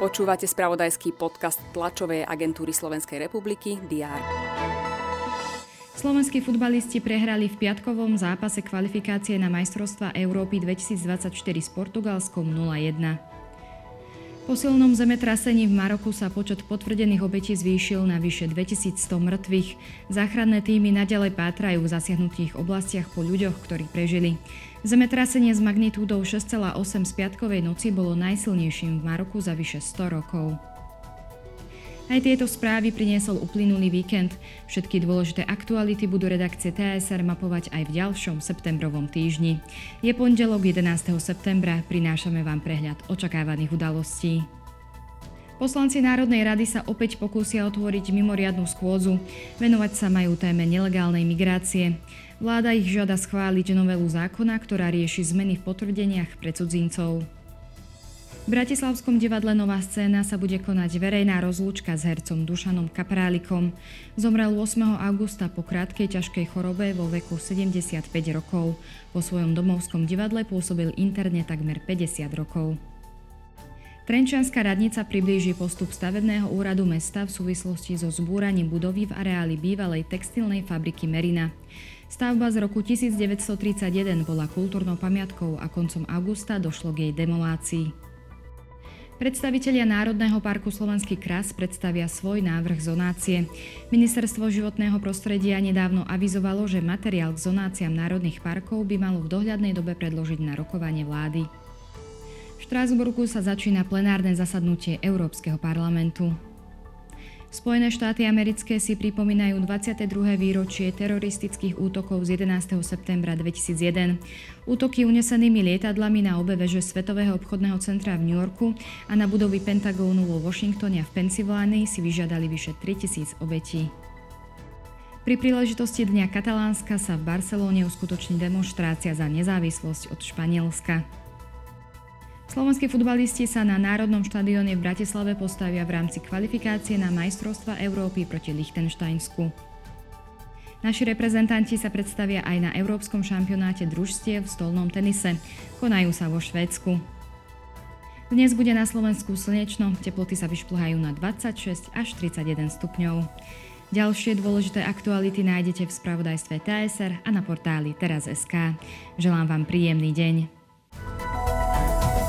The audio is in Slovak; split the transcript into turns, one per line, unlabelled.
Počúvate spravodajský podcast tlačovej agentúry Slovenskej republiky DR.
Slovenskí futbalisti prehrali v piatkovom zápase kvalifikácie na majstrovstva Európy 2024 s Portugalskom 0-1. Po silnom zemetrasení v Maroku sa počet potvrdených obetí zvýšil na vyše 2100 mŕtvych. Záchranné týmy nadalej pátrajú v zasiahnutých oblastiach po ľuďoch, ktorí prežili. Zemetrasenie s magnitúdou 6,8 z piatkovej noci bolo najsilnejším v Maroku za vyše 100 rokov. Aj tieto správy priniesol uplynulý víkend. Všetky dôležité aktuality budú redakcie TSR mapovať aj v ďalšom septembrovom týždni. Je pondelok 11. septembra, prinášame vám prehľad očakávaných udalostí. Poslanci Národnej rady sa opäť pokúsia otvoriť mimoriadnú schôdzu. Venovať sa majú téme nelegálnej migrácie. Vláda ich žiada schváliť novelu zákona, ktorá rieši zmeny v potvrdeniach pre cudzincov. V Bratislavskom divadle Nová scéna sa bude konať verejná rozlúčka s hercom Dušanom Kaprálikom. Zomrel 8. augusta po krátkej ťažkej chorobe vo veku 75 rokov. Vo svojom domovskom divadle pôsobil interne takmer 50 rokov. Trenčianská radnica priblíži postup stavebného úradu mesta v súvislosti so zbúraním budovy v areáli bývalej textilnej fabriky Merina. Stavba z roku 1931 bola kultúrnou pamiatkou a koncom augusta došlo k jej demolácii. Predstavitelia Národného parku Slovenský kras predstavia svoj návrh zonácie. Ministerstvo životného prostredia nedávno avizovalo, že materiál k zonáciám národných parkov by malo v dohľadnej dobe predložiť na rokovanie vlády. V Štrásburgu sa začína plenárne zasadnutie Európskeho parlamentu. Spojené štáty americké si pripomínajú 22. výročie teroristických útokov z 11. septembra 2001. Útoky unesenými lietadlami na obe veže Svetového obchodného centra v New Yorku a na budovy Pentagónu vo Washingtone a v Pensylvánii si vyžiadali vyše 3000 obetí. Pri príležitosti Dňa Katalánska sa v Barcelóne uskutoční demonstrácia za nezávislosť od Španielska. Slovenskí futbalisti sa na Národnom štadióne v Bratislave postavia v rámci kvalifikácie na majstrovstva Európy proti Lichtensteinsku. Naši reprezentanti sa predstavia aj na Európskom šampionáte družstiev v stolnom tenise. Konajú sa vo Švédsku. Dnes bude na Slovensku slnečno, teploty sa vyšplhajú na 26 až 31 stupňov. Ďalšie dôležité aktuality nájdete v spravodajstve TSR a na portáli teraz.sk. Želám vám príjemný deň.